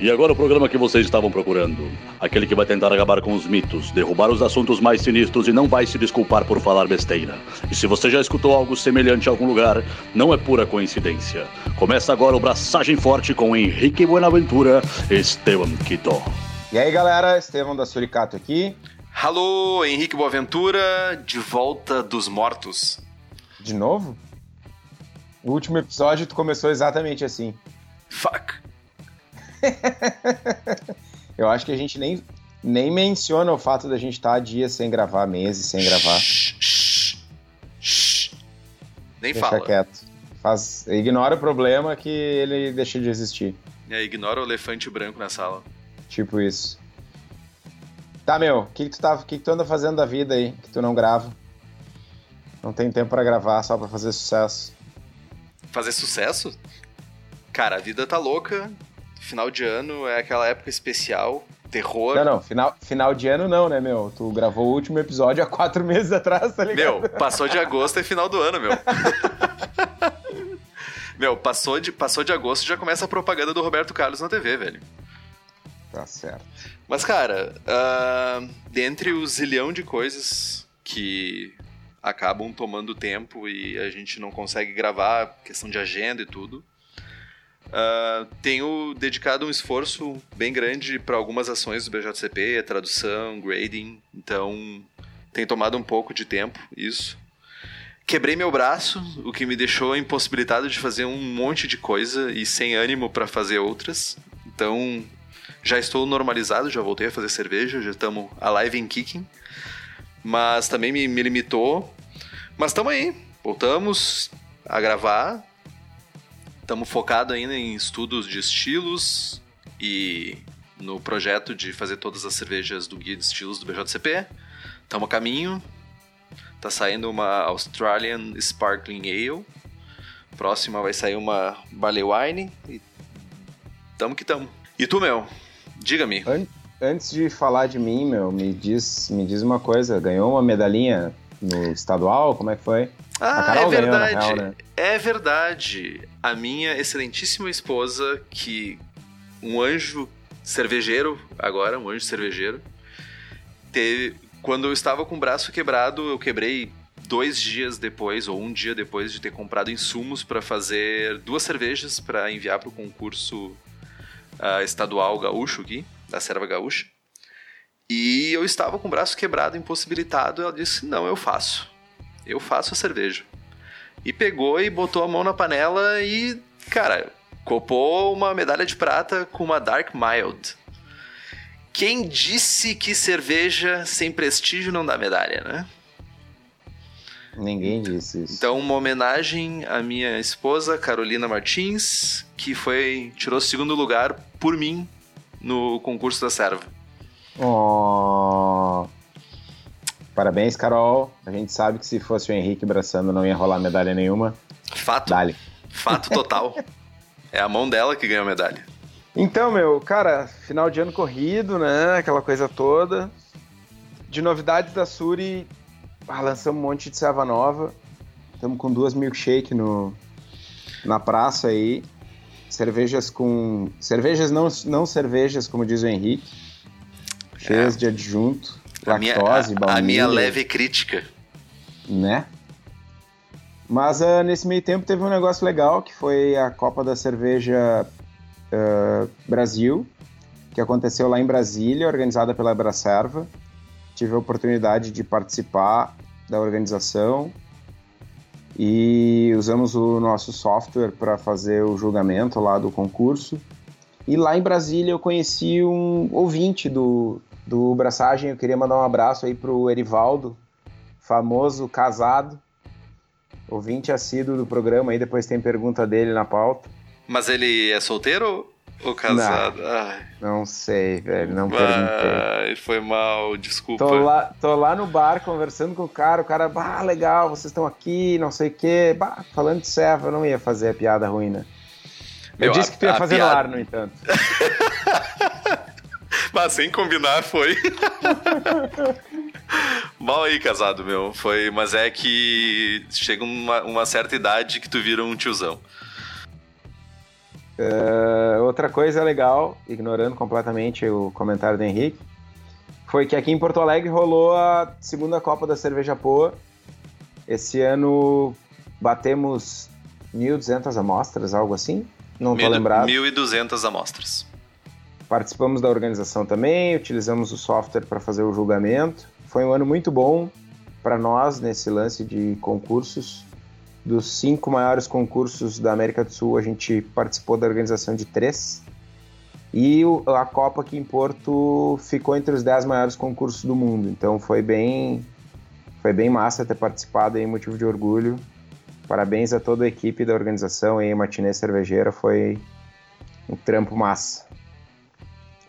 E agora o programa que vocês estavam procurando. Aquele que vai tentar acabar com os mitos, derrubar os assuntos mais sinistros e não vai se desculpar por falar besteira. E se você já escutou algo semelhante em algum lugar, não é pura coincidência. Começa agora o Braçagem Forte com Henrique Buenaventura e Esteban Quito. E aí galera, Esteban da Suricato aqui. Alô, Henrique Boaventura, de volta dos mortos. De novo? O último episódio tu começou exatamente assim. Fuck. Eu acho que a gente nem, nem menciona o fato da gente estar tá dias sem gravar, meses sem gravar. Nem deixa fala. quieto. Faz, ignora o problema que ele deixa de existir. É, ignora o elefante branco na sala. Tipo isso. Tá, meu, o que, que, tu tá, que, que tu anda fazendo da vida aí, que tu não grava? Não tem tempo para gravar, só para fazer sucesso. Fazer sucesso? Cara, a vida tá louca. Final de ano é aquela época especial, terror. Não, não, final, final de ano não, né, meu? Tu gravou o último episódio há quatro meses atrás, tá ligado? Meu, passou de agosto e final do ano, meu. meu, passou de, passou de agosto e já começa a propaganda do Roberto Carlos na TV, velho. Tá certo. Mas, cara, uh, dentre o zilhão de coisas que acabam tomando tempo e a gente não consegue gravar, questão de agenda e tudo, uh, tenho dedicado um esforço bem grande para algumas ações do BJCP, tradução, grading, então tem tomado um pouco de tempo isso. Quebrei meu braço, o que me deixou impossibilitado de fazer um monte de coisa e sem ânimo para fazer outras. Então, já estou normalizado, já voltei a fazer cerveja, já estamos alive and kicking. Mas também me, me limitou. Mas estamos aí, voltamos a gravar. Estamos focados ainda em estudos de estilos e no projeto de fazer todas as cervejas do guia de estilos do BJCP. Estamos a caminho. Tá saindo uma Australian Sparkling Ale. Próxima vai sair uma Barley Wine. E tamo que tamo. E tu, meu? Diga-me. An antes de falar de mim, meu, me diz, me diz uma coisa. Ganhou uma medalhinha no estadual? Como é que foi? Ah, é verdade. Ganhou, real, né? É verdade. A minha excelentíssima esposa, que um anjo cervejeiro, agora, um anjo cervejeiro, teve. Quando eu estava com o braço quebrado, eu quebrei dois dias depois, ou um dia depois de ter comprado insumos para fazer duas cervejas para enviar para o concurso uh, estadual gaúcho aqui, da Serva Gaúcha. E eu estava com o braço quebrado, impossibilitado. Ela disse: Não, eu faço. Eu faço a cerveja. E pegou e botou a mão na panela e, cara, copou uma medalha de prata com uma Dark Mild. Quem disse que cerveja sem prestígio não dá medalha, né? Ninguém disse isso. Então, uma homenagem à minha esposa, Carolina Martins, que foi tirou segundo lugar por mim no concurso da serva. Oh. Parabéns, Carol. A gente sabe que se fosse o Henrique braçando não ia rolar medalha nenhuma. Fato. Dale. Fato total. é a mão dela que ganhou a medalha. Então, meu, cara, final de ano corrido, né? Aquela coisa toda. De novidades da Suri, ah, lançamos um monte de serva nova. Estamos com duas milkshake no, na praça aí. Cervejas com. Cervejas não, não cervejas, como diz o Henrique. Cheias é. de adjunto, a lactose, minha, a, a, minha leve crítica. Né? Mas uh, nesse meio tempo teve um negócio legal, que foi a Copa da Cerveja uh, Brasil, que aconteceu lá em Brasília, organizada pela Bracerva tive a oportunidade de participar da organização e usamos o nosso software para fazer o julgamento lá do concurso. E lá em Brasília eu conheci um ouvinte do, do Braçagem, eu queria mandar um abraço aí pro Erivaldo, famoso casado, ouvinte assíduo do programa, aí depois tem pergunta dele na pauta. Mas ele é solteiro o casado. Não, não sei, velho. Não perguntei. foi mal, desculpa. Tô lá, tô lá no bar conversando com o cara. O cara, bah, legal, vocês estão aqui, não sei o quê. Bah, falando de serva, eu não ia fazer a piada ruim, né? Eu Meu, disse a, que tu ia fazer piada... no ar, no entanto. Sem combinar foi. Mal aí, casado, meu. Foi, mas é que chega uma, uma certa idade que tu vira um tiozão. Uh, outra coisa legal, ignorando completamente o comentário do Henrique, foi que aqui em Porto Alegre rolou a segunda Copa da Cerveja Poa. Esse ano batemos 1.200 amostras, algo assim? Não tô lembrado. 1.200 amostras. Participamos da organização também, utilizamos o software para fazer o julgamento. Foi um ano muito bom para nós nesse lance de concursos. Dos cinco maiores concursos da América do Sul, a gente participou da organização de três. E a Copa aqui em Porto ficou entre os dez maiores concursos do mundo. Então foi bem, foi bem massa ter participado aí, motivo de orgulho. Parabéns a toda a equipe da organização aí, Martinez Cervejeira, foi um trampo massa.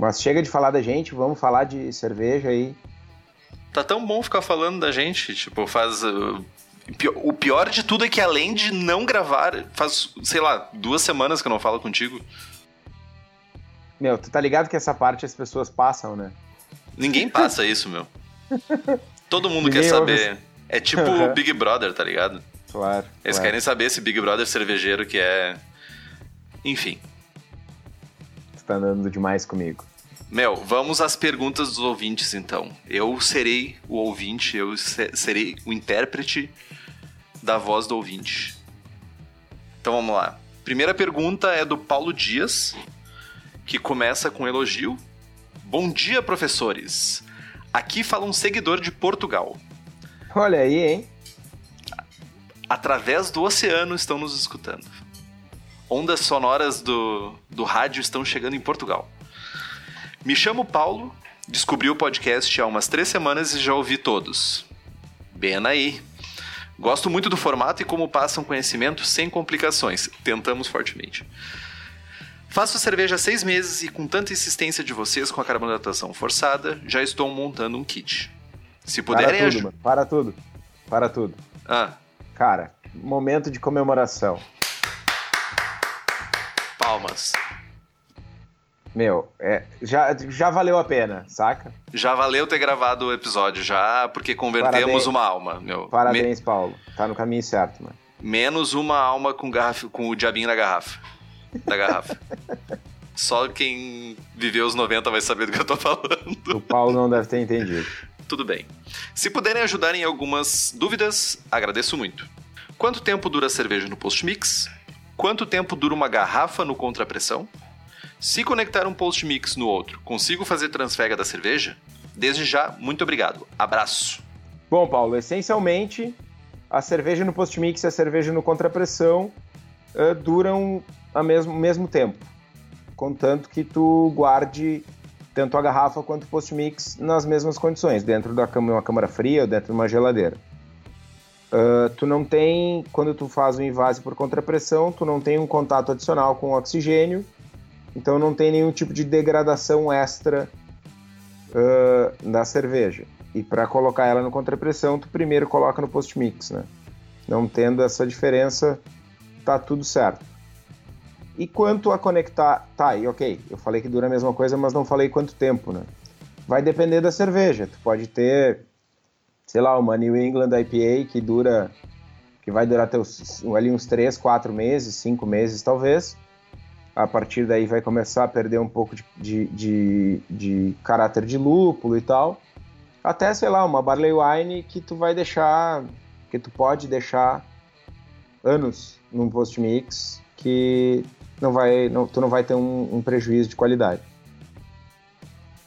Mas chega de falar da gente, vamos falar de cerveja aí. Tá tão bom ficar falando da gente, tipo, faz. Uh, o pior de tudo é que além de não gravar, faz, sei lá, duas semanas que eu não falo contigo. Meu, tu tá ligado que essa parte as pessoas passam, né? Ninguém passa isso, meu. Todo mundo Ninguém quer saber. É tipo o Big Brother, tá ligado? Claro. Eles claro. querem saber esse Big Brother cervejeiro que é. Enfim. Você tá andando demais comigo. Mel, vamos às perguntas dos ouvintes então. Eu serei o ouvinte, eu serei o intérprete da voz do ouvinte. Então vamos lá. Primeira pergunta é do Paulo Dias, que começa com um elogio. Bom dia, professores. Aqui fala um seguidor de Portugal. Olha aí, hein? através do oceano estão nos escutando. Ondas sonoras do, do rádio estão chegando em Portugal. Me chamo Paulo, descobri o podcast há umas três semanas e já ouvi todos. Bem aí. Gosto muito do formato e como passam conhecimento sem complicações. Tentamos fortemente. Faço cerveja há seis meses e com tanta insistência de vocês com a carbonatação forçada, já estou montando um kit. Se puderem... Para tudo, mano. Para tudo. Para tudo. Ah. Cara, momento de comemoração. Palmas. Meu, é, já, já valeu a pena, saca? Já valeu ter gravado o episódio, já, porque convertemos Parabéns. uma alma, meu. Parabéns, Me... Paulo. Tá no caminho certo, mano. Menos uma alma com, garrafa, com o diabinho na garrafa. Da garrafa. Só quem viveu os 90 vai saber do que eu tô falando. O Paulo não deve ter entendido tudo bem. Se puderem ajudar em algumas dúvidas, agradeço muito. Quanto tempo dura a cerveja no post-mix? Quanto tempo dura uma garrafa no contrapressão? Se conectar um post-mix no outro, consigo fazer transfega da cerveja? Desde já, muito obrigado. Abraço. Bom, Paulo, essencialmente, a cerveja no post-mix e a cerveja no contrapressão uh, duram o mesmo, mesmo tempo, contanto que tu guarde tanto a garrafa quanto o post-mix nas mesmas condições, dentro da uma câmara fria ou dentro de uma geladeira. Uh, tu não tem, quando tu faz um invase por contrapressão, tu não tem um contato adicional com o oxigênio, então não tem nenhum tipo de degradação extra uh, da cerveja. E para colocar ela no contrapressão, tu primeiro coloca no post-mix, né? Não tendo essa diferença, tá tudo certo. E quanto a conectar. Tá, e ok, eu falei que dura a mesma coisa, mas não falei quanto tempo, né? Vai depender da cerveja. Tu pode ter, sei lá, uma New England IPA que dura. que vai durar teus, ali uns 3, 4 meses, 5 meses talvez. A partir daí vai começar a perder um pouco de, de, de, de caráter de lúpulo e tal. Até, sei lá, uma Barley Wine que tu vai deixar. que tu pode deixar anos num post mix que não vai, não, tu não vai ter um, um prejuízo de qualidade.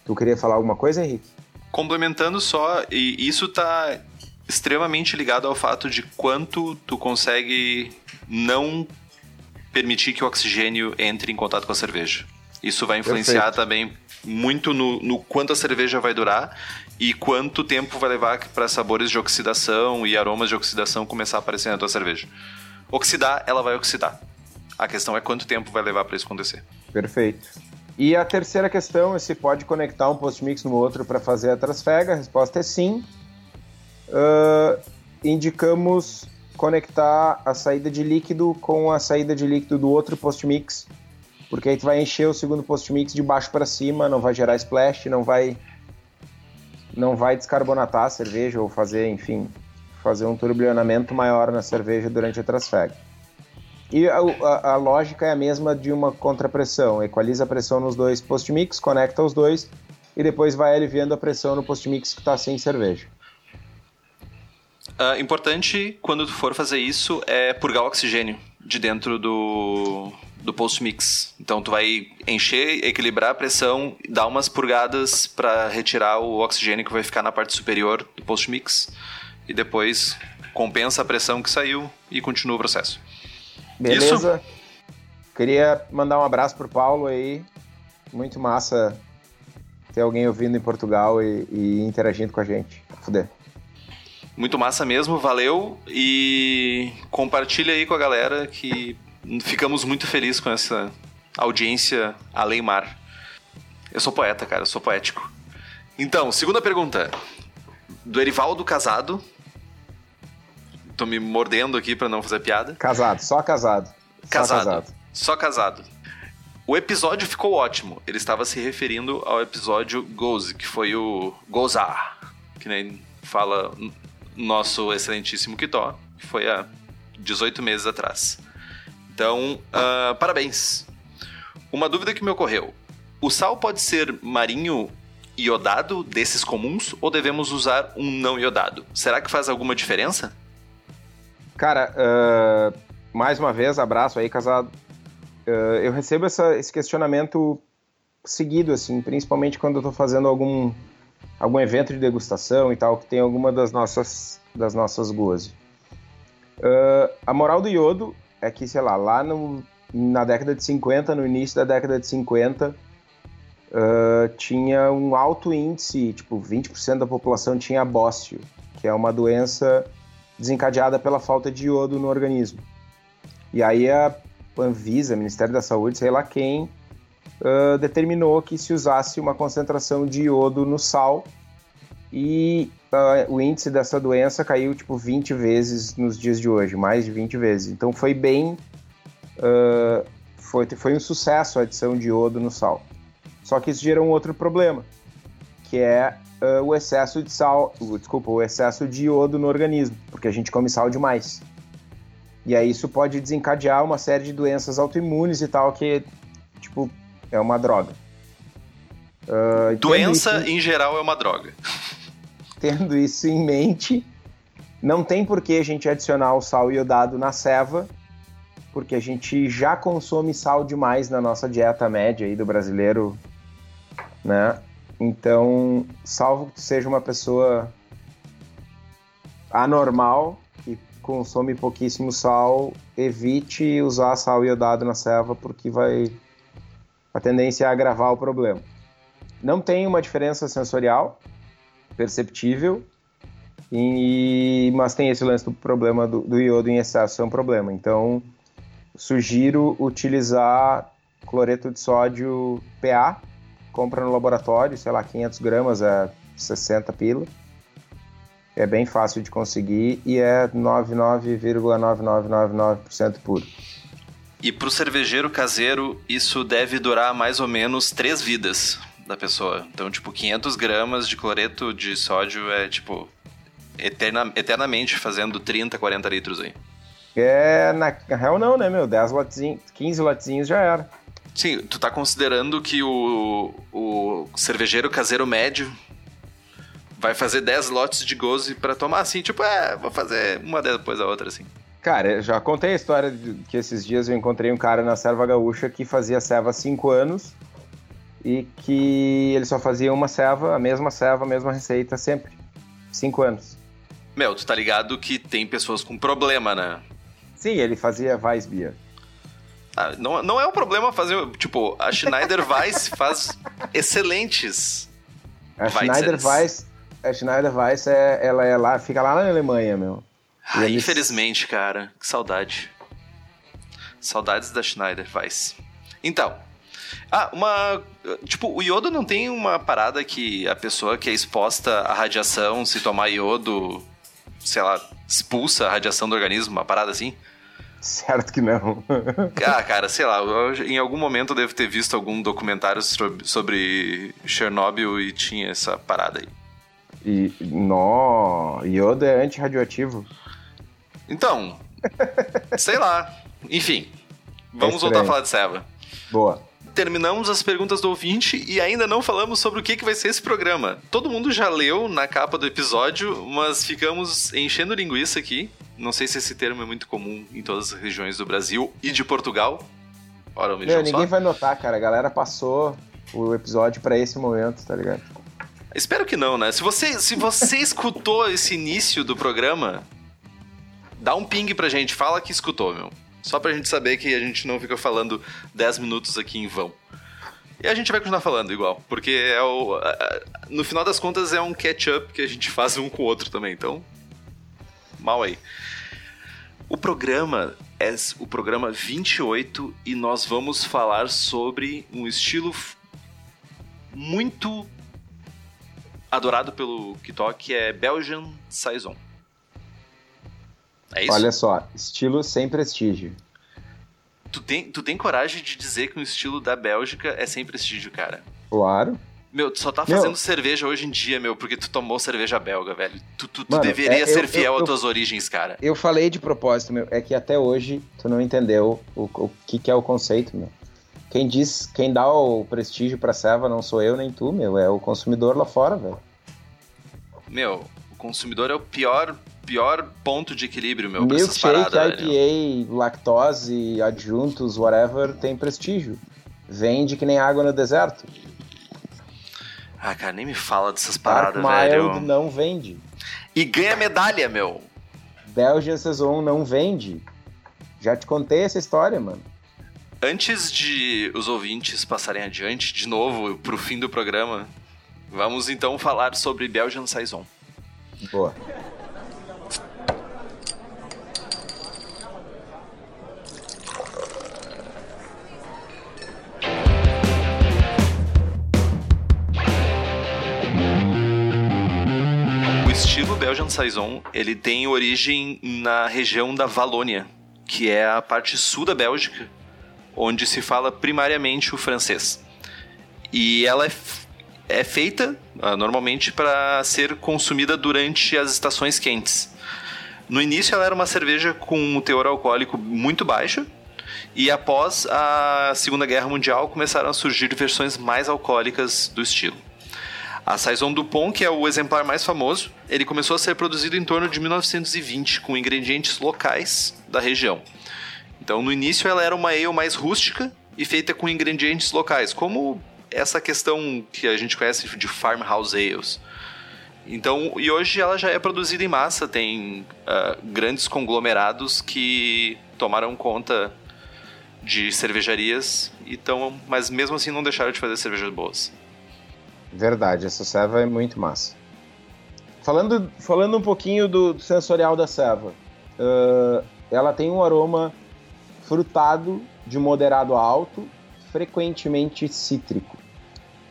Tu queria falar alguma coisa, Henrique? Complementando só, e isso está extremamente ligado ao fato de quanto tu consegue não permitir que o oxigênio entre em contato com a cerveja. Isso vai influenciar Perfeito. também muito no, no, quanto a cerveja vai durar e quanto tempo vai levar para sabores de oxidação e aromas de oxidação começar a aparecer na tua cerveja. Oxidar, ela vai oxidar. A questão é quanto tempo vai levar para isso acontecer. Perfeito. E a terceira questão é se pode conectar um post-mix no outro para fazer a trasfega. A resposta é sim. Uh, indicamos conectar a saída de líquido com a saída de líquido do outro post-mix, porque aí tu vai encher o segundo post-mix de baixo para cima, não vai gerar splash, não vai não vai descarbonatar a cerveja ou fazer, enfim, fazer um turbilhonamento maior na cerveja durante a trasfega. E a, a, a, lógica é a mesma de uma contrapressão. Equaliza a pressão nos dois post-mix, conecta os dois e depois vai aliviando a pressão no post-mix que está sem cerveja. Uh, importante quando tu for fazer isso é purgar o oxigênio de dentro do, do post-mix. Então tu vai encher, equilibrar a pressão, dar umas purgadas para retirar o oxigênio que vai ficar na parte superior do post-mix e depois compensa a pressão que saiu e continua o processo. Beleza. Isso? Queria mandar um abraço pro Paulo aí. Muito massa ter alguém ouvindo em Portugal e, e interagindo com a gente. Fuder. Muito massa mesmo, valeu. E compartilha aí com a galera que ficamos muito felizes com essa audiência além mar. Eu sou poeta, cara, eu sou poético. Então, segunda pergunta. Do Erivaldo Casado. Tô me mordendo aqui para não fazer piada. Casado, só casado. Casado. Só casado. Só casado. O episódio ficou ótimo. Ele estava se referindo ao episódio Goze, que foi o Gozar, que nem fala nosso excelentíssimo Kitó, que foi há 18 meses atrás. Então, uh, parabéns. Uma dúvida que me ocorreu: o sal pode ser marinho iodado desses comuns ou devemos usar um não iodado? Será que faz alguma diferença? Cara, uh, mais uma vez, abraço aí, casado. Uh, eu recebo essa, esse questionamento seguido, assim, principalmente quando eu tô fazendo algum algum evento de degustação e tal, que tem alguma das nossas, das nossas goze. Uh, a moral do iodo é que, sei lá, lá no, na década de 50, no início da década de 50, uh, tinha um alto índice, tipo 20% da população tinha bócio, que é uma doença desencadeada pela falta de iodo no organismo. E aí a Anvisa, Ministério da Saúde, sei lá quem, uh, determinou que se usasse uma concentração de iodo no sal e uh, o índice dessa doença caiu tipo 20 vezes nos dias de hoje, mais de 20 vezes. Então foi bem. Uh, foi, foi um sucesso a adição de iodo no sal. Só que isso gera um outro problema, que é uh, o excesso de sal, desculpa, o excesso de iodo no organismo, porque a gente come sal demais. E aí isso pode desencadear uma série de doenças autoimunes e tal, que, tipo, é uma droga. Uh, Doença, isso, em geral, é uma droga. Tendo isso em mente, não tem por que a gente adicionar o sal iodado na ceva, porque a gente já consome sal demais na nossa dieta média aí do brasileiro, né? Então, salvo que seja uma pessoa anormal, que consome pouquíssimo sal, evite usar sal iodado na ceva, porque vai a tendência é agravar o problema. Não tem uma diferença sensorial perceptível, e, mas tem esse lance do problema do, do iodo em excesso, é um problema. Então, sugiro utilizar cloreto de sódio PA, compra no laboratório, sei lá, 500 gramas é 60 pila. É bem fácil de conseguir e é 99,9999% puro. E para o cervejeiro caseiro, isso deve durar mais ou menos três vidas da pessoa. Então, tipo, 500 gramas de cloreto de sódio é, tipo, eterna, eternamente fazendo 30, 40 litros aí. É, na, real não, né, meu? 10 lotezinhos, 15 lotezinhos já era. Sim, tu tá considerando que o, o cervejeiro caseiro médio vai fazer 10 lotes de goze para tomar assim, tipo, é, vou fazer uma depois da outra, assim. Cara, já contei a história de que esses dias eu encontrei um cara na Serva Gaúcha que fazia serva há 5 anos e que ele só fazia uma serva, a mesma serva, a mesma receita sempre. 5 anos. Meu, tu tá ligado que tem pessoas com problema, né? Sim, ele fazia Weissbier. Ah, não, não é um problema fazer. Tipo, a Schneider Weiss faz excelentes. A Schneider Weiss, a Schneider Weiss é, ela é lá, fica lá na Alemanha, meu. Ah, eles... Infelizmente, cara. Que saudade. Saudades da Schneider, faz. Então. Ah, uma. Tipo, o iodo não tem uma parada que a pessoa que é exposta à radiação, se tomar iodo, sei lá, expulsa a radiação do organismo, uma parada assim? Certo que não. ah, cara, sei lá, eu, em algum momento eu devo ter visto algum documentário sobre, sobre Chernobyl e tinha essa parada aí. E, nó, iodo é antirradioativo. Então, sei lá. Enfim, vamos voltar a falar de Seva. Boa. Terminamos as perguntas do ouvinte e ainda não falamos sobre o que, que vai ser esse programa. Todo mundo já leu na capa do episódio, mas ficamos enchendo linguiça aqui. Não sei se esse termo é muito comum em todas as regiões do Brasil e de Portugal. Ora, Meu, ninguém só. vai notar, cara. A galera passou o episódio para esse momento, tá ligado? Espero que não, né? Se você, se você escutou esse início do programa, dá um ping pra gente, fala que escutou, meu. Só pra gente saber que a gente não fica falando 10 minutos aqui em vão. E a gente vai continuar falando igual, porque é o. No final das contas é um catch-up que a gente faz um com o outro também, então. Mal aí. O programa é o programa 28 e nós vamos falar sobre um estilo muito adorado pelo TikTok, que é Belgian Saison. É isso? Olha só, estilo sem prestígio. Tu tem, tu tem coragem de dizer que um estilo da Bélgica é sem prestígio, cara? Claro. Meu, tu só tá fazendo meu, cerveja hoje em dia, meu, porque tu tomou cerveja belga, velho. Tu, tu, tu deveria é, ser eu, fiel eu, às tuas origens, cara. Eu falei de propósito, meu. É que até hoje tu não entendeu o, o que, que é o conceito, meu. Quem diz, quem dá o prestígio pra serva não sou eu nem tu, meu. É o consumidor lá fora, velho. Meu, o consumidor é o pior pior ponto de equilíbrio, meu, pra essas paradas, IPA, lactose, adjuntos, whatever, tem prestígio. Vende que nem água no deserto. Ah, cara, nem me fala dessas paradas, Dark velho. Mild não vende. E ganha medalha, meu. Belgian Saison não vende. Já te contei essa história, mano. Antes de os ouvintes passarem adiante de novo pro fim do programa, vamos então falar sobre Belgian Saison. Boa. Belgian Saison, ele tem origem na região da Valônia, que é a parte sul da Bélgica, onde se fala primariamente o francês. E ela é, é feita uh, normalmente para ser consumida durante as estações quentes. No início ela era uma cerveja com um teor alcoólico muito baixo, e após a Segunda Guerra Mundial começaram a surgir versões mais alcoólicas do estilo. A Saison Dupont, que é o exemplar mais famoso, ele começou a ser produzido em torno de 1920 com ingredientes locais da região. Então, no início ela era uma ale mais rústica e feita com ingredientes locais, como essa questão que a gente conhece de farmhouse ales. Então, e hoje ela já é produzida em massa, tem uh, grandes conglomerados que tomaram conta de cervejarias, então, mas mesmo assim não deixaram de fazer cervejas boas. Verdade, essa serva é muito massa. Falando, falando um pouquinho do, do sensorial da serva, uh, ela tem um aroma frutado de moderado a alto, frequentemente cítrico.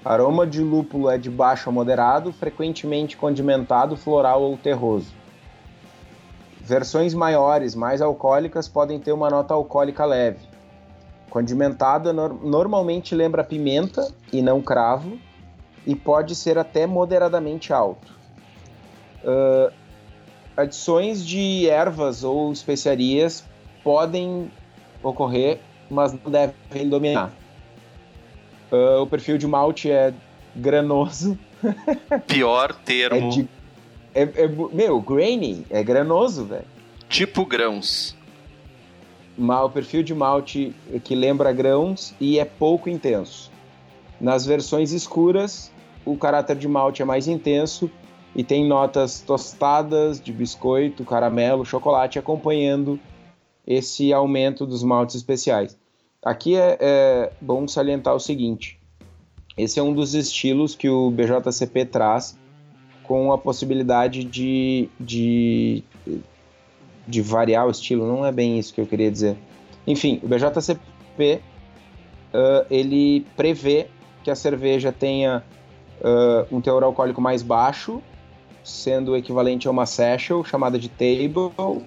Aroma de lúpulo é de baixo a moderado, frequentemente condimentado, floral ou terroso. Versões maiores, mais alcoólicas, podem ter uma nota alcoólica leve. Condimentada no normalmente lembra pimenta e não cravo, e pode ser até moderadamente alto. Uh, adições de ervas ou especiarias podem ocorrer, mas não devem dominar. Uh, o perfil de malte é granoso. Pior termo. É, de, é, é meu, grainy, é granoso, velho. Tipo grãos. O perfil de malte que lembra grãos e é pouco intenso. Nas versões escuras, o caráter de malte é mais intenso e tem notas tostadas de biscoito, caramelo, chocolate acompanhando esse aumento dos maltes especiais. Aqui é, é bom salientar o seguinte: esse é um dos estilos que o BJCP traz com a possibilidade de, de, de variar o estilo, não é bem isso que eu queria dizer. Enfim, o BJCP uh, ele prevê que a cerveja tenha uh, um teor alcoólico mais baixo, sendo equivalente a uma session chamada de table, uh,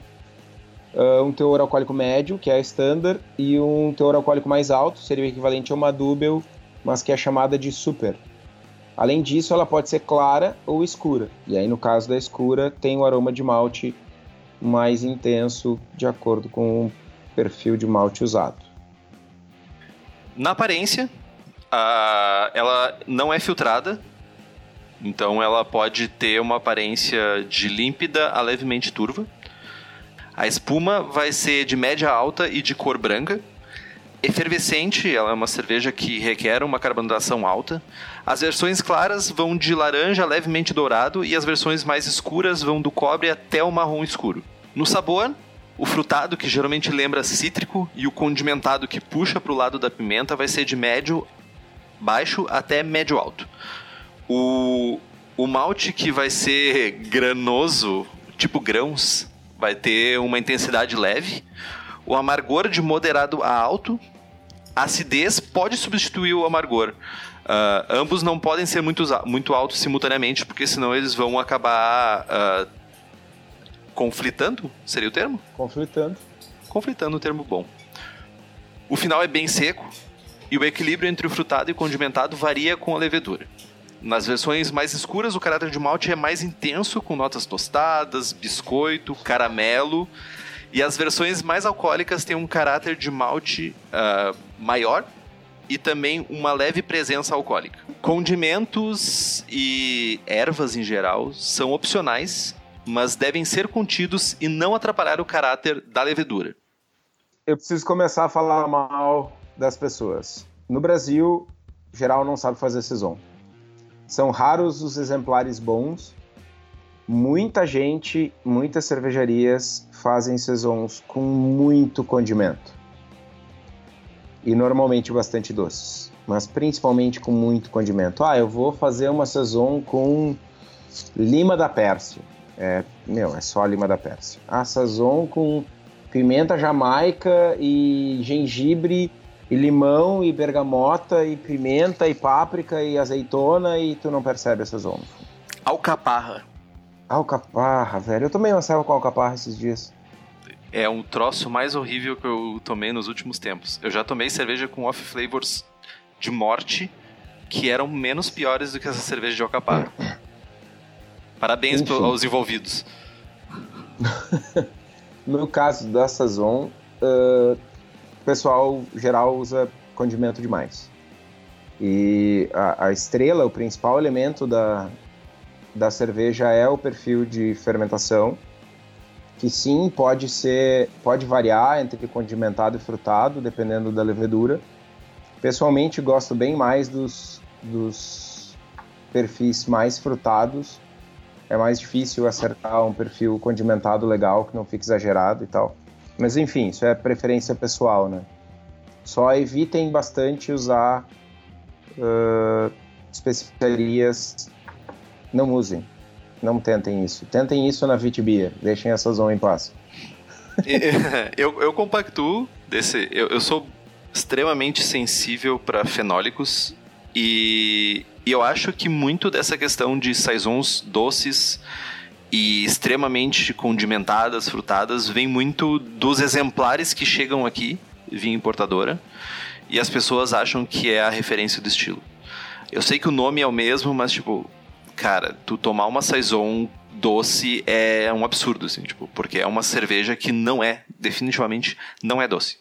um teor alcoólico médio, que é a standard, e um teor alcoólico mais alto, seria o equivalente a uma double, mas que é chamada de super. Além disso, ela pode ser clara ou escura. E aí, no caso da escura, tem o aroma de malte mais intenso, de acordo com perfil de malte usado. Na aparência, a, ela não é filtrada, então ela pode ter uma aparência de límpida a levemente turva. A espuma vai ser de média alta e de cor branca. Efervescente, ela é uma cerveja que requer uma carbonatação alta. As versões claras vão de laranja levemente dourado e as versões mais escuras vão do cobre até o marrom escuro. No sabor, o frutado, que geralmente lembra cítrico, e o condimentado, que puxa para o lado da pimenta, vai ser de médio baixo até médio alto. O, o malte que vai ser granoso, tipo grãos, vai ter uma intensidade leve. O amargor de moderado a alto. A acidez pode substituir o amargor. Uh, ambos não podem ser muito, muito altos simultaneamente, porque senão eles vão acabar uh, conflitando, seria o termo? Conflitando. Conflitando, um termo bom. O final é bem seco, e o equilíbrio entre o frutado e o condimentado varia com a levedura. Nas versões mais escuras, o caráter de malte é mais intenso, com notas tostadas, biscoito, caramelo. E as versões mais alcoólicas têm um caráter de malte uh, maior e também uma leve presença alcoólica. Condimentos e ervas em geral são opcionais, mas devem ser contidos e não atrapalhar o caráter da levedura. Eu preciso começar a falar mal das pessoas. No Brasil, geral não sabe fazer saison. São raros os exemplares bons. Muita gente, muitas cervejarias fazem saisons com muito condimento. E normalmente bastante doces, mas principalmente com muito condimento. Ah, eu vou fazer uma saison com lima da Pérsia. É, meu, é só lima da Pérsia. Ah, saison com pimenta jamaica e gengibre e limão, e bergamota, e pimenta, e páprica, e azeitona, e tu não percebe essas ondas. Alcaparra. Alcaparra, velho. Eu tomei uma selva com alcaparra esses dias. É um troço mais horrível que eu tomei nos últimos tempos. Eu já tomei cerveja com off flavors de morte que eram menos piores do que essa cerveja de alcaparra. Parabéns Enfim. aos envolvidos. no caso da Sazon, uh, pessoal geral usa condimento demais. E a, a, estrela, o principal elemento da, da cerveja é o perfil de fermentação, que sim pode ser, pode variar entre condimentado e frutado, dependendo da levedura. Pessoalmente gosto bem mais dos, dos perfis mais frutados. É mais difícil acertar um perfil condimentado legal que não fique exagerado e tal. Mas enfim, isso é preferência pessoal, né? Só evitem bastante usar uh, especiarias. Não usem. Não tentem isso. Tentem isso na Vitibia. Deixem essa zona em paz. eu, eu compactuo desse. Eu, eu sou extremamente sensível para fenólicos e, e, eu acho que muito dessa questão de saisons doces e extremamente condimentadas, frutadas, vem muito dos exemplares que chegam aqui, via importadora, e as pessoas acham que é a referência do estilo. Eu sei que o nome é o mesmo, mas tipo, cara, tu tomar uma saison doce é um absurdo, assim, tipo, porque é uma cerveja que não é, definitivamente, não é doce.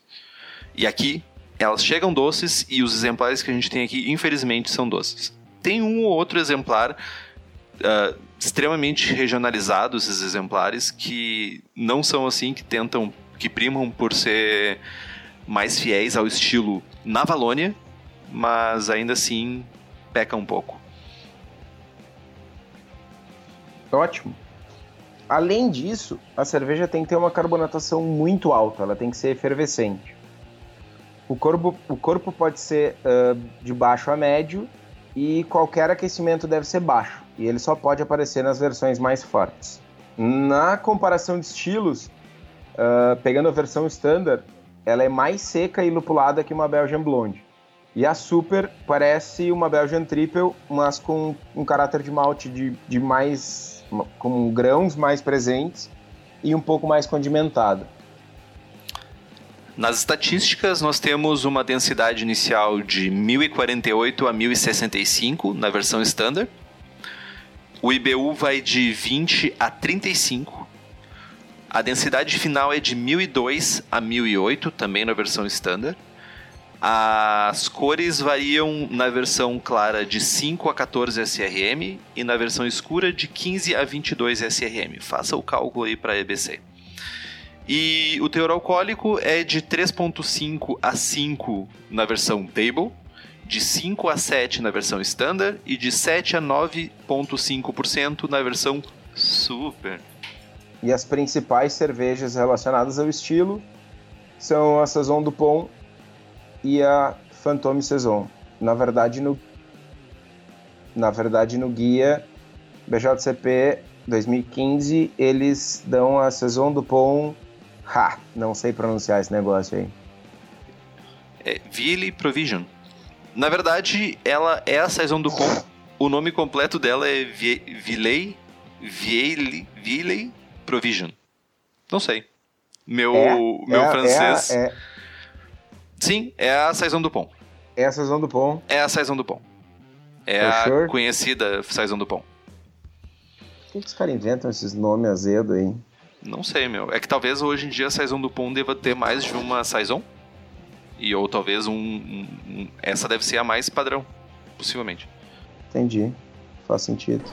E aqui, elas chegam doces e os exemplares que a gente tem aqui, infelizmente, são doces. Tem um ou outro exemplar uh, extremamente regionalizados esses exemplares que não são assim, que tentam, que primam por ser mais fiéis ao estilo na Valônia, mas ainda assim peca um pouco. Ótimo. Além disso, a cerveja tem que ter uma carbonatação muito alta, ela tem que ser efervescente. O corpo, o corpo pode ser uh, de baixo a médio e qualquer aquecimento deve ser baixo e ele só pode aparecer nas versões mais fortes. Na comparação de estilos, uh, pegando a versão standard, ela é mais seca e lupulada que uma Belgian Blonde. E a Super parece uma Belgian Triple, mas com um caráter de malte de, de mais. com grãos mais presentes e um pouco mais condimentada. Nas estatísticas, nós temos uma densidade inicial de 1048 a 1065 na versão standard o IBU vai de 20 a 35. A densidade final é de 1002 a 1008, também na versão standard. As cores variam na versão clara de 5 a 14 SRM e na versão escura de 15 a 22 SRM. Faça o cálculo aí para EBC. E o teor alcoólico é de 3.5 a 5 na versão table, de 5 a 7 na versão standard e de 7 a 9.5% na versão super. E as principais cervejas relacionadas ao estilo são a Saison do Pont e a Fantôme Saison. Na verdade, no na verdade no guia BJCP 2015 eles dão a Saison do Pont Ha, não sei pronunciar esse negócio aí. É Ville Provision. Na verdade, ela é a Saison do Pont. O nome completo dela é Villei Villei Provision. Não sei. Meu, é, meu é, francês. É, é, Sim, é a Saison do Pont. É a Saison do Pont? É a Saison do Pont. É For a sure? conhecida Saison do Pont. Por que os caras inventam esses nomes azedo aí? Não sei, meu. É que talvez hoje em dia a Saison do Pont deva ter mais de uma Saison. E ou talvez um, um, um, Essa deve ser a mais padrão, possivelmente. Entendi. Faz sentido.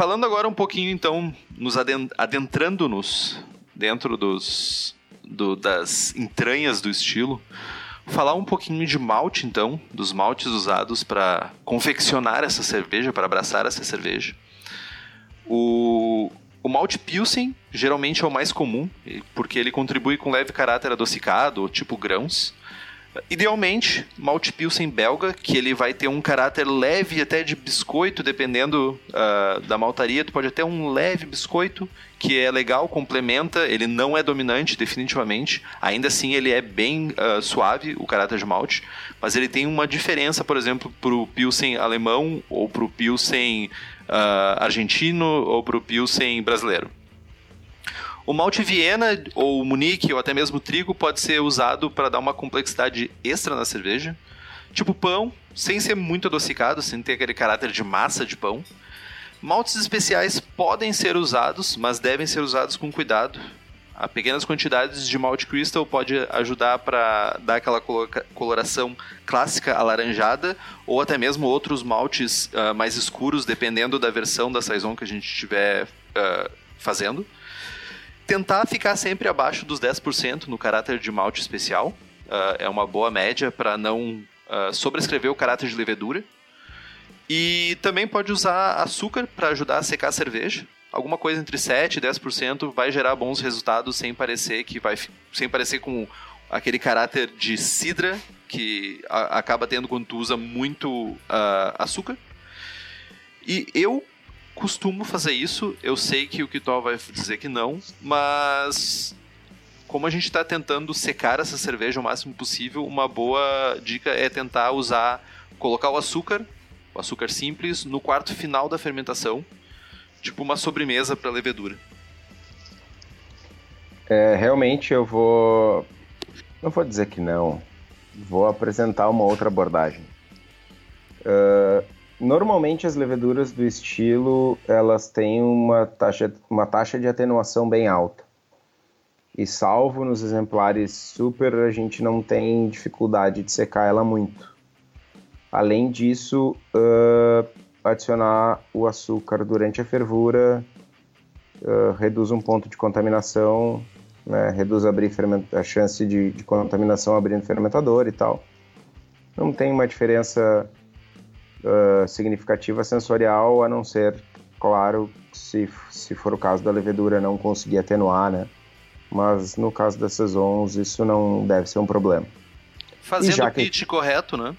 falando agora um pouquinho, então, nos adentrando-nos dentro dos, do, das entranhas do estilo, falar um pouquinho de malte, então, dos maltes usados para confeccionar essa cerveja, para abraçar essa cerveja. O, o malte Pilsen geralmente é o mais comum, porque ele contribui com leve caráter adocicado, tipo grãos. Idealmente, malte pilsen belga, que ele vai ter um caráter leve até de biscoito, dependendo uh, da maltaria. Tu pode até um leve biscoito, que é legal, complementa. Ele não é dominante, definitivamente. Ainda assim, ele é bem uh, suave, o caráter de malte. Mas ele tem uma diferença, por exemplo, para o pilsen alemão, ou para o pilsen uh, argentino, ou para o pilsen brasileiro. O malte Viena, ou Munique, ou até mesmo trigo, pode ser usado para dar uma complexidade extra na cerveja. Tipo pão, sem ser muito adocicado, sem ter aquele caráter de massa de pão. Maltes especiais podem ser usados, mas devem ser usados com cuidado. A pequenas quantidades de malt crystal pode ajudar para dar aquela coloração clássica alaranjada, ou até mesmo outros maltes uh, mais escuros, dependendo da versão da saison que a gente estiver uh, fazendo tentar ficar sempre abaixo dos 10% no caráter de malte especial. Uh, é uma boa média para não uh, sobrescrever o caráter de levedura. E também pode usar açúcar para ajudar a secar a cerveja. Alguma coisa entre 7 e 10% vai gerar bons resultados sem parecer que vai sem parecer com aquele caráter de cidra que acaba tendo quando tu usa muito uh, açúcar. E eu costumo fazer isso. Eu sei que o Kitó vai dizer que não, mas como a gente está tentando secar essa cerveja o máximo possível, uma boa dica é tentar usar, colocar o açúcar, o açúcar simples, no quarto final da fermentação, tipo uma sobremesa para levedura. É, realmente eu vou, não vou dizer que não, vou apresentar uma outra abordagem. Uh, Normalmente as leveduras do estilo elas têm uma taxa, uma taxa de atenuação bem alta. E salvo nos exemplares super, a gente não tem dificuldade de secar ela muito. Além disso, uh, adicionar o açúcar durante a fervura uh, reduz um ponto de contaminação, né, reduz abrir a chance de, de contaminação abrindo fermentador e tal. Não tem uma diferença uh, significativa sensorial, a não ser, claro, se, se for o caso da levedura não conseguir atenuar, né? Mas no caso das saisons, isso não deve ser um problema. Fazendo o pitch que... correto, né?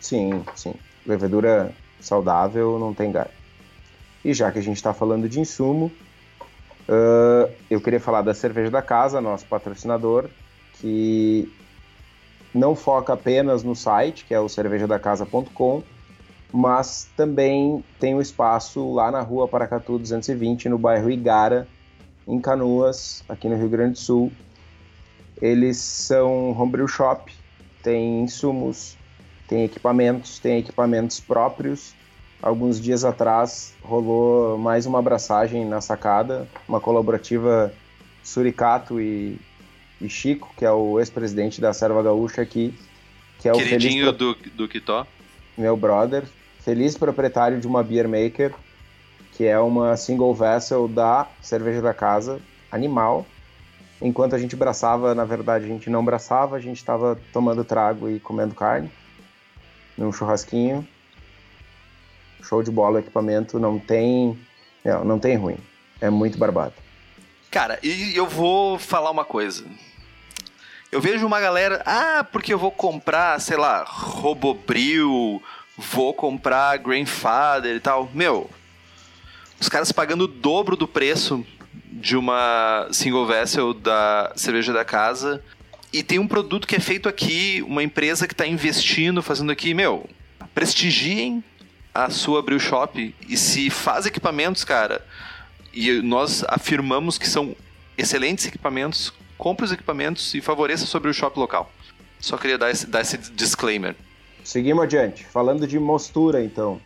Sim, sim. Levedura saudável não tem galho. E já que a gente está falando de insumo, uh, eu queria falar da cerveja da casa, nosso patrocinador, que não foca apenas no site, que é o cervejadacasa.com, mas também tem um espaço lá na rua Paracatu 220, no bairro Igara, em Canoas, aqui no Rio Grande do Sul. Eles são homebrew shop, tem insumos, tem equipamentos, tem equipamentos próprios. Alguns dias atrás rolou mais uma abraçagem na sacada, uma colaborativa Suricato e, e Chico, que é o ex-presidente da Serva Gaúcha aqui, que é o Queridinho feliz do, do Quitó. Meu brother, feliz proprietário de uma beer maker, que é uma single vessel da cerveja da casa, animal. Enquanto a gente braçava, na verdade a gente não braçava, a gente estava tomando trago e comendo carne num churrasquinho. Show de bola equipamento, não tem, não, não tem ruim. É muito barbado. Cara, e eu vou falar uma coisa. Eu vejo uma galera, ah, porque eu vou comprar, sei lá, Robobril, vou comprar Grandfather e tal. Meu, os caras pagando o dobro do preço de uma single vessel da cerveja da casa e tem um produto que é feito aqui, uma empresa que está investindo, fazendo aqui, meu, prestigiem a sua brew shop e se faz equipamentos, cara, e nós afirmamos que são excelentes equipamentos, compre os equipamentos e favoreça sobre o shop local. Só queria dar esse, dar esse disclaimer. Seguimos adiante. Falando de mostura, então.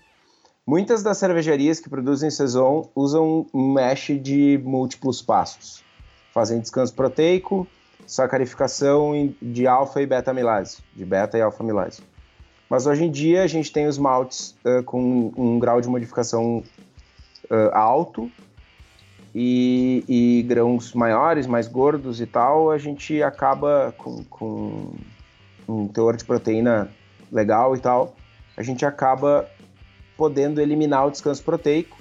Muitas das cervejarias que produzem Saison usam um mesh de múltiplos passos. Fazem descanso proteico, sacarificação de alfa e beta amilase, de beta e alfa amilase. Mas hoje em dia a gente tem os maltes uh, com um grau de modificação uh, alto e, e, grãos maiores, mais gordos e tal, a gente acaba com, com um teor de proteína legal e tal, a gente acaba podendo eliminar o descanso proteico.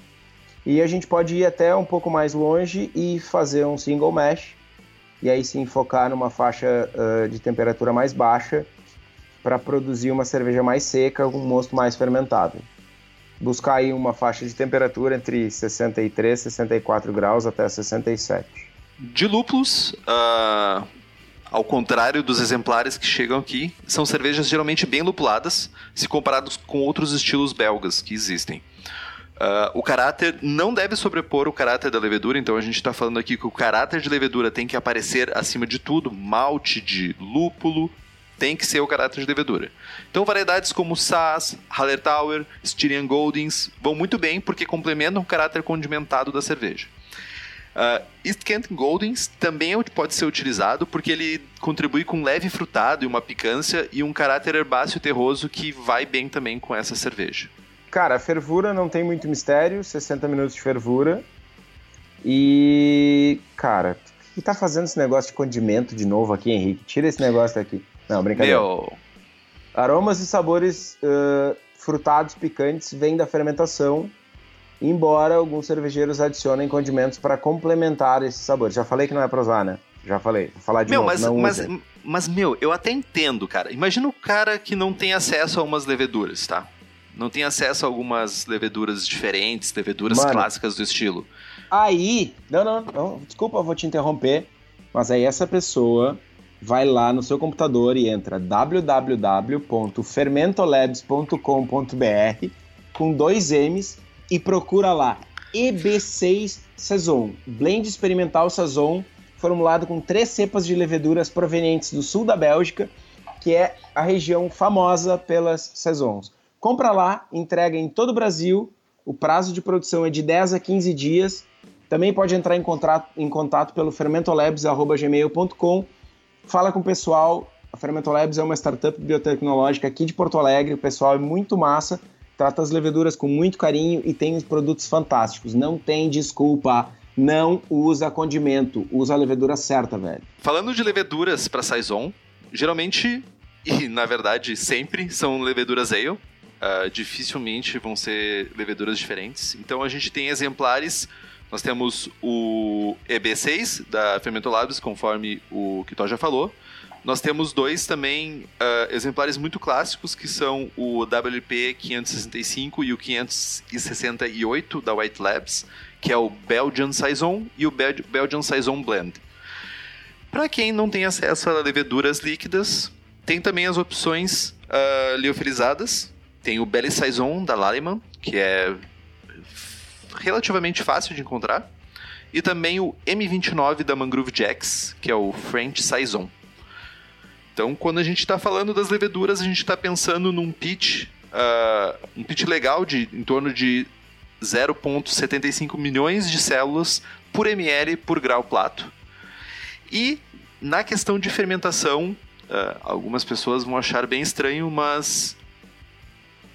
E a gente pode ir até um pouco mais longe e fazer um single mesh, e aí sim focar numa faixa uh, de temperatura mais baixa para produzir uma cerveja mais seca, um mosto mais fermentado. Buscar aí uma faixa de temperatura entre 63 e 64 graus até 67. De lúpulos, uh, ao contrário dos exemplares que chegam aqui, são cervejas geralmente bem lupuladas, se comparados com outros estilos belgas que existem. Uh, o caráter não deve sobrepor o caráter da levedura, então a gente está falando aqui que o caráter de levedura tem que aparecer acima de tudo, malte de lúpulo tem que ser o caráter de levedura. Então variedades como Sass, Hallertauer, Styrian Goldings vão muito bem porque complementam o caráter condimentado da cerveja. Uh, East Kent Goldings também é pode ser utilizado porque ele contribui com leve frutado e uma picância e um caráter herbáceo terroso que vai bem também com essa cerveja. Cara, a fervura não tem muito mistério, 60 minutos de fervura. E, cara, e tá fazendo esse negócio de condimento de novo aqui, Henrique? Tira esse negócio daqui. Não, brincadeira. Meu... Aromas e sabores uh, frutados, picantes, vêm da fermentação embora alguns cervejeiros adicionem condimentos para complementar esse sabor. Já falei que não é pra usar, né? Já falei. Vou falar de meu, novo, mas, não mas, mas, meu, eu até entendo, cara. Imagina o cara que não tem acesso a umas leveduras, tá? Não tem acesso a algumas leveduras diferentes, leveduras Mano, clássicas do estilo. Aí, não, não, não, desculpa, vou te interromper, mas aí essa pessoa vai lá no seu computador e entra www.fermentolabs.com.br com dois M's e procura lá EB6 Saison, blend experimental Saison, formulado com três cepas de leveduras provenientes do sul da Bélgica, que é a região famosa pelas Saisons. Compra lá, entrega em todo o Brasil, o prazo de produção é de 10 a 15 dias. Também pode entrar em contato, em contato pelo fermentolabs.gmail.com. Fala com o pessoal. A Fermentolabs é uma startup biotecnológica aqui de Porto Alegre. O pessoal é muito massa trata as leveduras com muito carinho e tem produtos fantásticos. Não tem desculpa. Não usa condimento, usa a levedura certa, velho. Falando de leveduras para saison, geralmente e na verdade sempre são leveduras ale. Uh, dificilmente vão ser leveduras diferentes. Então a gente tem exemplares. Nós temos o EB6 da Fermentolabs, conforme o Kitó já falou. Nós temos dois também uh, exemplares muito clássicos, que são o WP 565 e o 568 da White Labs, que é o Belgian Saison e o Bel Belgian Saison Blend. Para quem não tem acesso a leveduras líquidas, tem também as opções uh, liofilizadas. Tem o Belly Saison da Lallemand, que é relativamente fácil de encontrar. e também o M29 da Mangrove Jacks, que é o French Saison. Então, quando a gente está falando das leveduras, a gente está pensando num pitch, uh, um pitch legal de em torno de 0,75 milhões de células por ml por grau plato. E na questão de fermentação, uh, algumas pessoas vão achar bem estranho, mas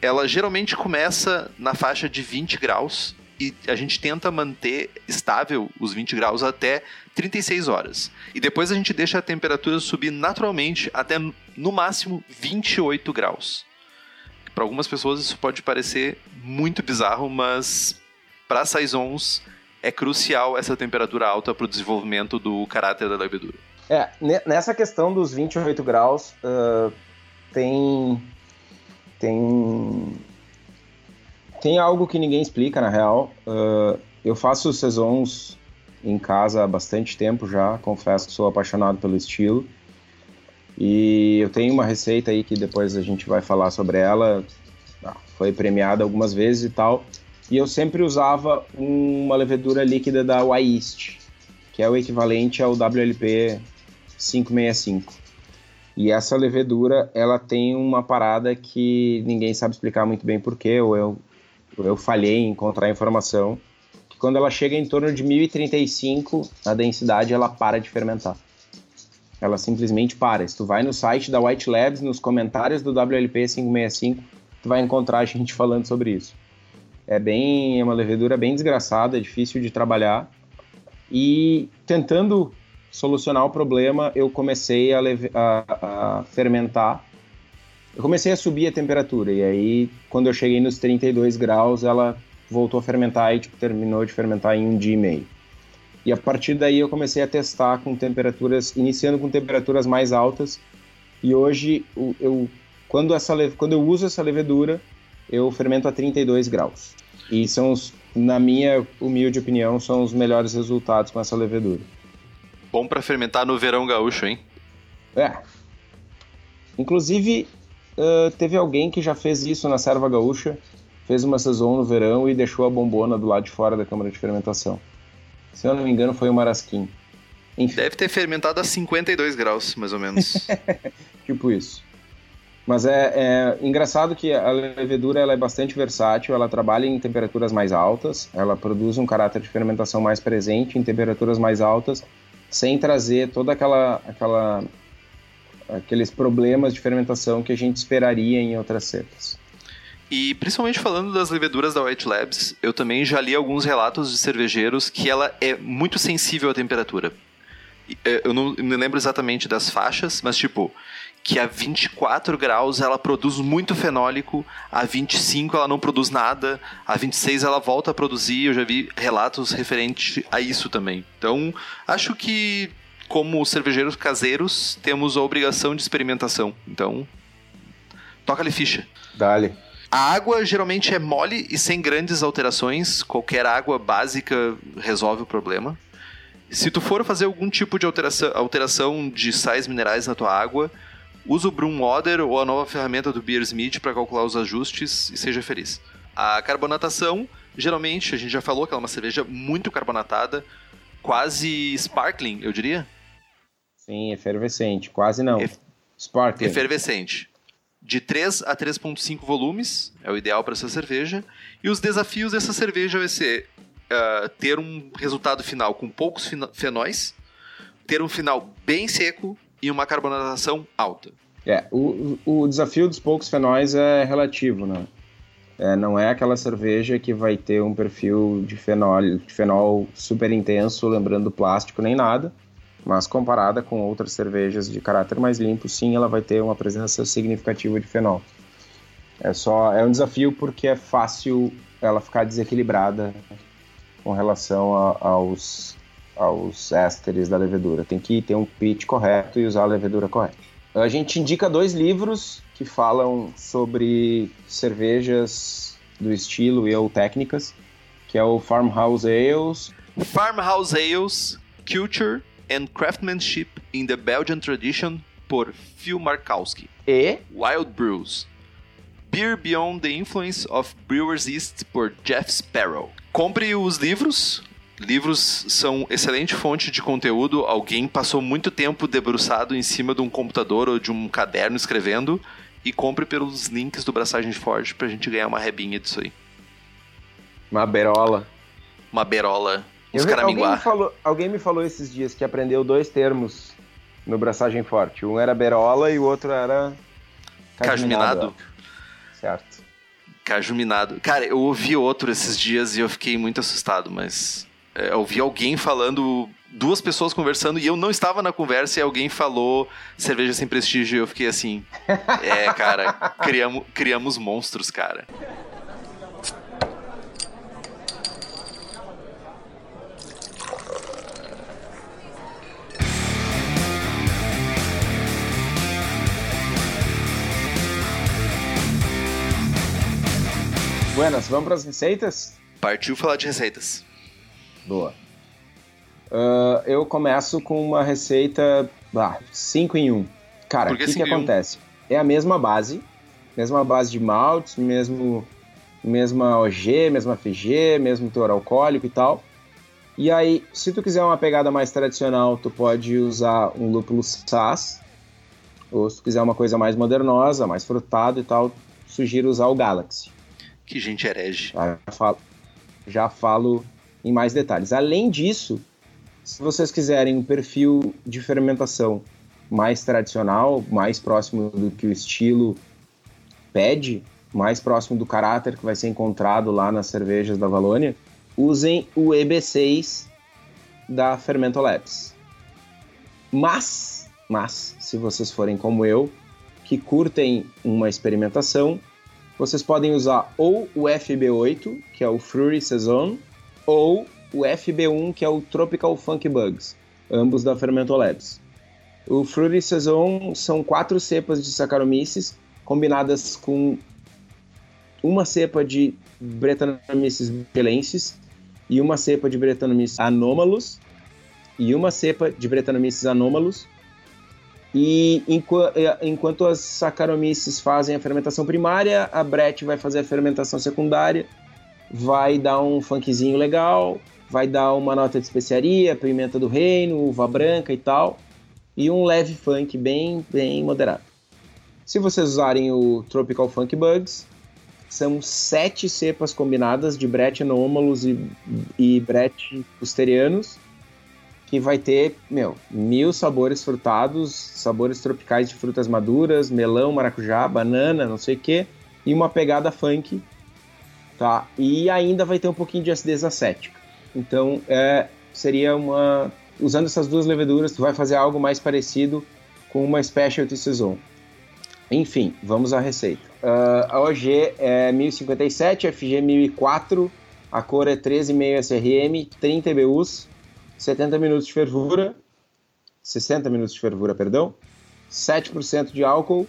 ela geralmente começa na faixa de 20 graus e a gente tenta manter estável os 20 graus até 36 horas. E depois a gente deixa a temperatura subir naturalmente até no máximo 28 graus. Para algumas pessoas isso pode parecer muito bizarro, mas para saisons é crucial essa temperatura alta para o desenvolvimento do caráter da levedura. É, nessa questão dos 28 graus, uh, tem tem tem algo que ninguém explica na real. Uh, eu faço saisons em casa há bastante tempo já, confesso que sou apaixonado pelo estilo. E eu tenho uma receita aí que depois a gente vai falar sobre ela. Ah, foi premiada algumas vezes e tal. E eu sempre usava uma levedura líquida da Wyist, que é o equivalente ao WLP 565. E essa levedura, ela tem uma parada que ninguém sabe explicar muito bem porquê, ou eu eu falhei em encontrar informação, quando ela chega em torno de 1035, a densidade ela para de fermentar. Ela simplesmente para. Se tu vai no site da White Labs, nos comentários do WLP 565, tu vai encontrar a gente falando sobre isso. É bem, é uma levedura bem desgraçada, é difícil de trabalhar. E tentando solucionar o problema, eu comecei a, a, a fermentar eu comecei a subir a temperatura e aí quando eu cheguei nos 32 graus ela voltou a fermentar e tipo, terminou de fermentar em um dia e meio. E a partir daí eu comecei a testar com temperaturas, iniciando com temperaturas mais altas. E hoje eu, quando, essa, quando eu uso essa levedura, eu fermento a 32 graus. E são os, na minha humilde opinião, são os melhores resultados com essa levedura. Bom para fermentar no verão gaúcho, hein? É. Inclusive, uh, teve alguém que já fez isso na Serva Gaúcha, fez uma saison no verão e deixou a bombona do lado de fora da câmara de fermentação. Se eu não me engano, foi o Marasquim. Enfim. Deve ter fermentado a 52 graus, mais ou menos. tipo isso. Mas é, é, engraçado que a levedura ela é bastante versátil, ela trabalha em temperaturas mais altas, ela produz um caráter de fermentação mais presente em temperaturas mais altas, sem trazer toda aquela, aquela aqueles problemas de fermentação que a gente esperaria em outras cepas. E principalmente falando das leveduras da White Labs, eu também já li alguns relatos de cervejeiros que ela é muito sensível à temperatura. É, eu não me lembro exatamente das faixas, mas tipo, que a 24 graus ela produz muito fenólico, a 25 ela não produz nada, a 26 ela volta a produzir, eu já vi relatos referentes a isso também. Então, acho que como cervejeiros caseiros, temos a obrigação de experimentação. Então, toca-lhe ficha. Dale. A água geralmente é mole e sem grandes alterações. Qualquer água básica resolve o problema. Se tu for fazer algum tipo de alteração, alteração de sais minerais na tua água, usa o Broom Water ou a nova ferramenta do Beersmith para calcular os ajustes e seja feliz. A carbonatação, geralmente, a gente já falou que ela é uma cerveja muito carbonatada, quase sparkling, eu diria. Sim, efervescente, quase não. Sparkling. Efervescente. De 3 a 3,5 volumes é o ideal para essa cerveja. E os desafios dessa cerveja vai ser uh, ter um resultado final com poucos fenóis, ter um final bem seco e uma carbonatação alta. É, o, o desafio dos poucos fenóis é relativo, né? É, não é aquela cerveja que vai ter um perfil de fenol, de fenol super intenso, lembrando plástico nem nada mas comparada com outras cervejas de caráter mais limpo, sim, ela vai ter uma presença significativa de fenol. É só é um desafio porque é fácil ela ficar desequilibrada com relação a, aos aos ésteres da levedura. Tem que ter um pitch correto e usar a levedura correta. A gente indica dois livros que falam sobre cervejas do estilo e ou técnicas, que é o Farmhouse Ales. Farmhouse Ales, Culture and Craftsmanship in the Belgian Tradition por Phil Markowski. E Wild Brews. Beer Beyond the Influence of Brewers East por Jeff Sparrow. Compre os livros, Livros são excelente fonte de conteúdo. Alguém passou muito tempo debruçado em cima de um computador ou de um caderno escrevendo e compre pelos links do Braçagem Forte pra gente ganhar uma rebinha disso aí. Uma berola. Uma berola. Uns Eu- alguém, me caraminguá. falou, alguém me falou esses dias que aprendeu dois termos no Braçagem Forte. Um era berola e o outro era... Caju minado. Certo. Caju minado. Cara, eu ouvi outro esses dias e eu fiquei muito assustado, mas. é, eu ouvi alguém falando. Duas pessoas conversando e eu não estava na conversa e alguém falou cerveja sem prestígio e eu fiquei assim. É, cara, criamos, criamos monstros, cara. Buenas, vamos para as receitas? Partiu falar de receitas. Boa. Ah, eu começo com uma receita 5 em 1. Um. Cara, o que que, em um? acontece? É a mesma base, mesma base de maltes, mesmo, mesma OG, mesma FG, mesmo teor alcoólico e tal. E aí, se tu quiser uma pegada mais tradicional, tu pode usar um lúpulo SAS, ou se tu quiser uma coisa mais modernosa, mais frutada e tal, sugiro usar o Galaxy. Que gente herege. Já falo, já falo em mais detalhes. Além disso, se vocês quiserem um perfil de fermentação mais tradicional, mais próximo do que o estilo pede, mais próximo do caráter que vai ser encontrado lá nas cervejas da Valônia, usem o EB6 da Fermento Labs. Mas, mas, se vocês forem como eu, que curtem uma experimentação, vocês podem usar ou o FB8, que é o Fruity Saison, ou o FB1, que é o Tropical Funk Bugs, ambos da Fermento Labs. O Fruity Saison são quatro cepas de Saccharomyces combinadas com uma cepa de Brettanomyces michelensis e uma cepa de Brettanomyces anomalus e uma cepa de Brettanomyces anomalus e enqu- enquanto as Saccharomyces fazem a fermentação primária, a Brett vai fazer a fermentação secundária, vai dar um funkzinho legal, vai dar uma nota de especiaria, pimenta do reino, uva branca e tal, e um leve funk bem, bem moderado. Se vocês usarem o Tropical Funk Bugs, são sete cepas combinadas de Brett anômalos e, e Brett posterianos, que vai ter, meu, mil sabores frutados, sabores tropicais de frutas maduras, melão, maracujá, banana, não sei o que, e uma pegada funk, tá? E ainda vai ter um pouquinho de acidez acética. Então, é, seria uma... Usando essas duas leveduras, tu vai fazer algo mais parecido com uma Specialty Saison. Enfim, vamos à receita. Ah, a OG é 1057, FG 1004, a cor é 13,5 SRM, 30 EBUs, 70 minutos de fervura, 60 minutos de fervura, perdão, 7% de álcool,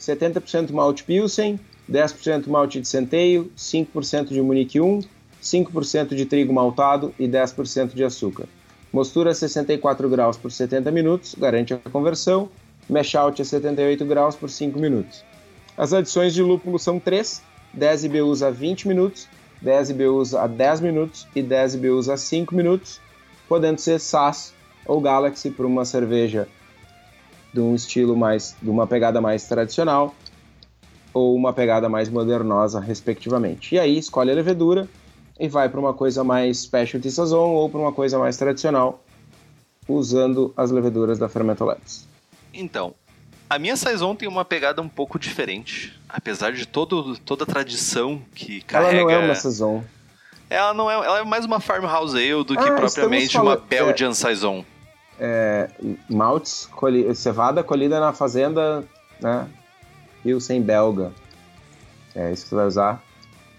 70% malte Pilsen, 10% malte de centeio, 5% de Munique 1, 5% de trigo maltado e 10% de açúcar. Mostura a 64 graus por 70 minutos, garante a conversão. Mash out a 78 graus por 5 minutos. As adições de lúpulo são 3, 10 IBUs a 20 minutos, 10 IBUs a 10 minutos e 10 IBUs a 5 minutos, podendo ser SAS ou Galaxy para uma cerveja de um estilo mais, de uma pegada mais tradicional ou uma pegada mais modernosa, respectivamente. E aí escolhe a levedura e vai para uma coisa mais specialty saison ou para uma coisa mais tradicional, usando as leveduras da Fermento Labs. Então, a minha Saison tem uma pegada um pouco diferente. Apesar de todo, toda a tradição que carrega. Ela não é uma saison. Ela não é. Ela é mais uma farmhouse ale do que Ah, propriamente uma Belgian Saison. É, maltes, colhi, cevada colhida na fazenda, né? Pilsen belga. É isso que tu vai usar,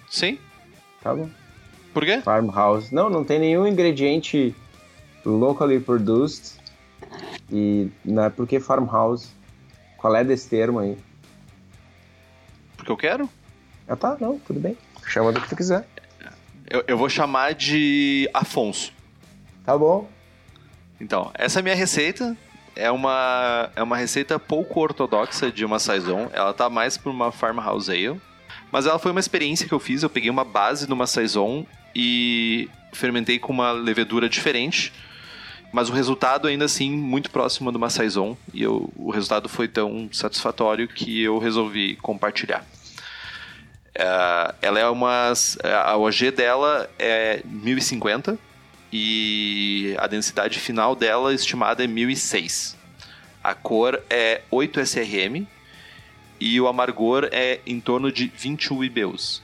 Sim. tá bom? Por quê? Farmhouse. Não, não tem nenhum ingrediente locally produced. E não é porque farmhouse. Qual é desse termo aí? Porque eu quero? Ah tá, não, tudo bem. Chama do que tu quiser. Eu, eu vou chamar de Afonso. Tá bom. Então, essa é a minha receita. É uma, é uma receita pouco ortodoxa de uma Saison. Ela tá mais por uma farmhouse ale. Mas ela foi uma experiência que eu fiz. Eu peguei uma base numa saison e fermentei com uma levedura diferente. Mas o resultado ainda assim muito próximo de uma saison e eu, o resultado foi tão satisfatório que eu resolvi compartilhar. Uh, ela é uma a OG dela é 1050 e a densidade final dela estimada é 1006. A cor é 8 SRM e o amargor é em torno de 21 IBUs.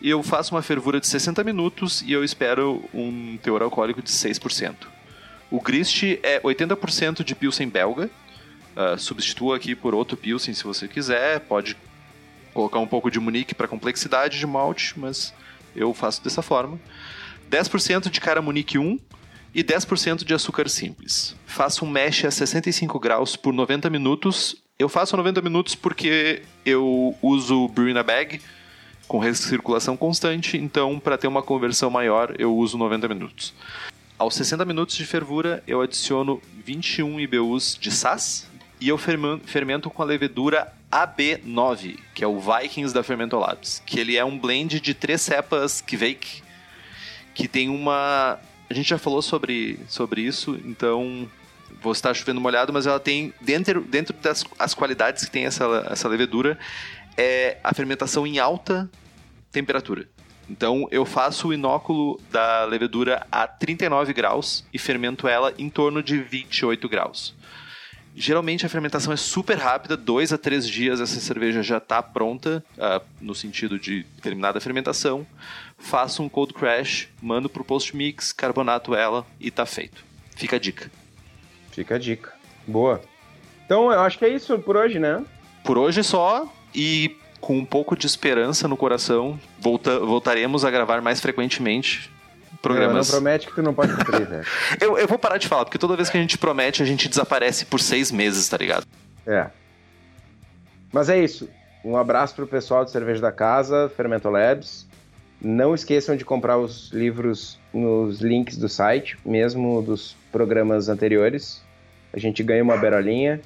E eu faço uma fervura de 60 minutos e eu espero um teor alcoólico de 6%. O grist é 80% de Pilsen belga. Uh, substitua aqui por outro Pilsen se você quiser. Pode colocar um pouco de Munique para complexidade de malte, mas eu faço dessa forma. 10% de cara Munique 1 e 10% de açúcar simples. Faço um mesh a 65 graus por 90 minutos. Eu faço 90 minutos porque eu uso Brewing Bag com recirculação constante, então para ter uma conversão maior eu uso 90 minutos. Aos 60 minutos de fervura eu adiciono 21 IBUs de SAS e eu fermento com a levedura AB9, que é o Vikings da Fermentolabs, que ele é um blend de três cepas Kveik, que tem uma... A gente já falou sobre, sobre isso, então vou estar chovendo molhado, mas ela tem, dentro, dentro das as qualidades que tem essa, essa levedura, é a fermentação em alta temperatura. Então eu faço o inóculo da levedura a 39 graus e fermento ela em torno de 28 graus. Geralmente a fermentação é super rápida, dois a três dias essa cerveja já está pronta, uh, no sentido de terminada a fermentação. Faço um cold crash, mando para o post mix, carbonato ela e está feito. Fica a dica. Fica a dica. Boa. Então eu acho que é isso por hoje, né? Por hoje só. E com um pouco de esperança no coração, volta, voltaremos a gravar mais frequentemente programas. Não, não promete que tu não pode cumprir, velho. eu, eu vou parar de falar, porque toda vez que a gente promete, a gente desaparece por seis meses, tá ligado? É. Mas é isso. Um abraço pro pessoal do Cerveja da Casa, Fermento Labs. Não esqueçam de comprar os livros nos links do site, mesmo dos programas anteriores. A gente ganha uma berolinha.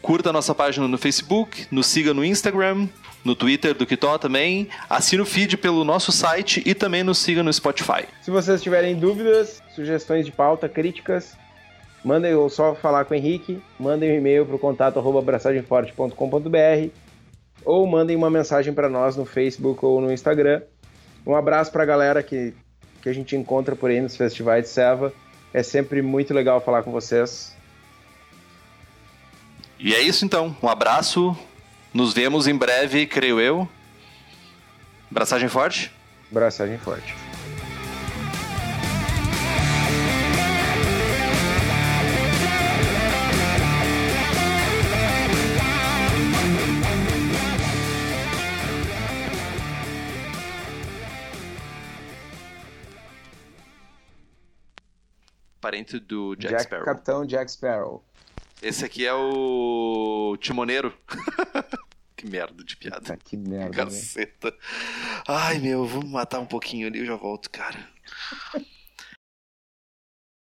Curta a nossa página no Facebook, nos siga no Instagram, no Twitter do Kitó também. Assine o feed pelo nosso site e também nos siga no Spotify. Se vocês tiverem dúvidas, sugestões de pauta, críticas, mandem ou só falar com o Henrique, mandem um e-mail para o contato abraçagemforte.com.br ou mandem uma mensagem para nós no Facebook ou no Instagram. Um abraço para a galera que, que a gente encontra por aí nos festivais de Serva. É sempre muito legal falar com vocês. E é isso então. Um abraço, nos vemos em breve, creio eu. Braçagem forte? Braçagem forte. Parente do Jack, Jack Sparrow. Capitão Jack Sparrow. Esse aqui é o Timoneiro. que merda de piada. Tá, que merda. Caceta. Né? Ai, meu, vamos matar um pouquinho ali, eu já volto, cara.